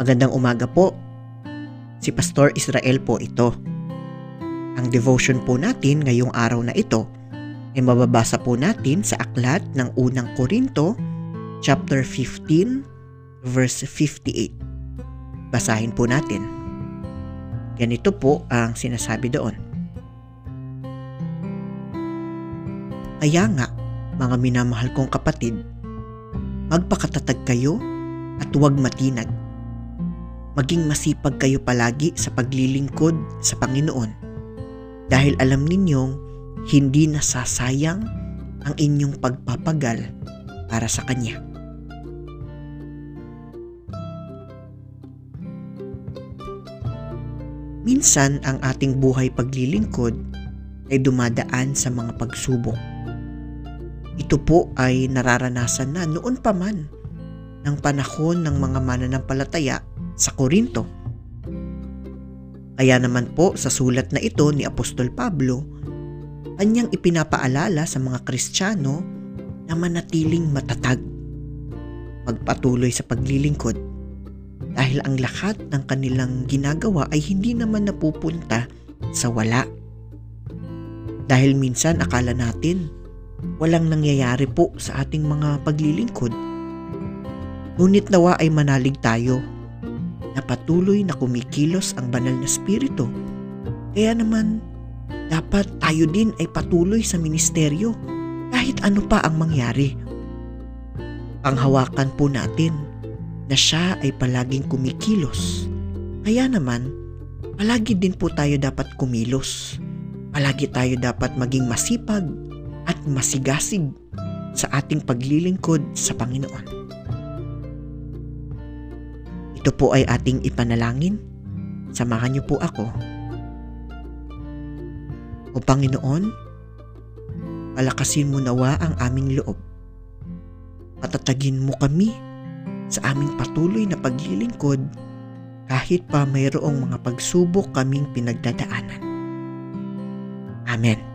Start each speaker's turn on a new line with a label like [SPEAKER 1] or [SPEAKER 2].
[SPEAKER 1] Magandang umaga po. Si Pastor Israel po ito. Ang devotion po natin ngayong araw na ito ay mababasa po natin sa aklat ng unang Korinto chapter 15 verse 58. Basahin po natin. Ganito po ang sinasabi doon. Kaya nga, mga minamahal kong kapatid, magpakatatag kayo at huwag matinag. Maging masipag kayo palagi sa paglilingkod sa Panginoon dahil alam ninyong hindi nasasayang ang inyong pagpapagal para sa Kanya. Minsan ang ating buhay paglilingkod ay dumadaan sa mga pagsubok. Ito po ay nararanasan na noon pa man ng panahon ng mga mananampalataya sa Korinto. Kaya naman po sa sulat na ito ni Apostol Pablo, kanyang ipinapaalala sa mga Kristiyano na manatiling matatag, magpatuloy sa paglilingkod dahil ang lahat ng kanilang ginagawa ay hindi naman napupunta sa wala. Dahil minsan akala natin walang nangyayari po sa ating mga paglilingkod. Ngunit nawa ay manalig tayo na patuloy na kumikilos ang banal na spirito. Kaya naman, dapat tayo din ay patuloy sa ministeryo kahit ano pa ang mangyari. Panghawakan po natin na siya ay palaging kumikilos. Kaya naman, palagi din po tayo dapat kumilos. Palagi tayo dapat maging masipag at masigasig sa ating paglilingkod sa Panginoon. Ito po ay ating ipanalangin. Samahan niyo po ako. O Panginoon, palakasin mo nawa ang aming loob. Patatagin mo kami sa aming patuloy na paglilingkod kahit pa mayroong mga pagsubok kaming pinagdadaanan. Amen.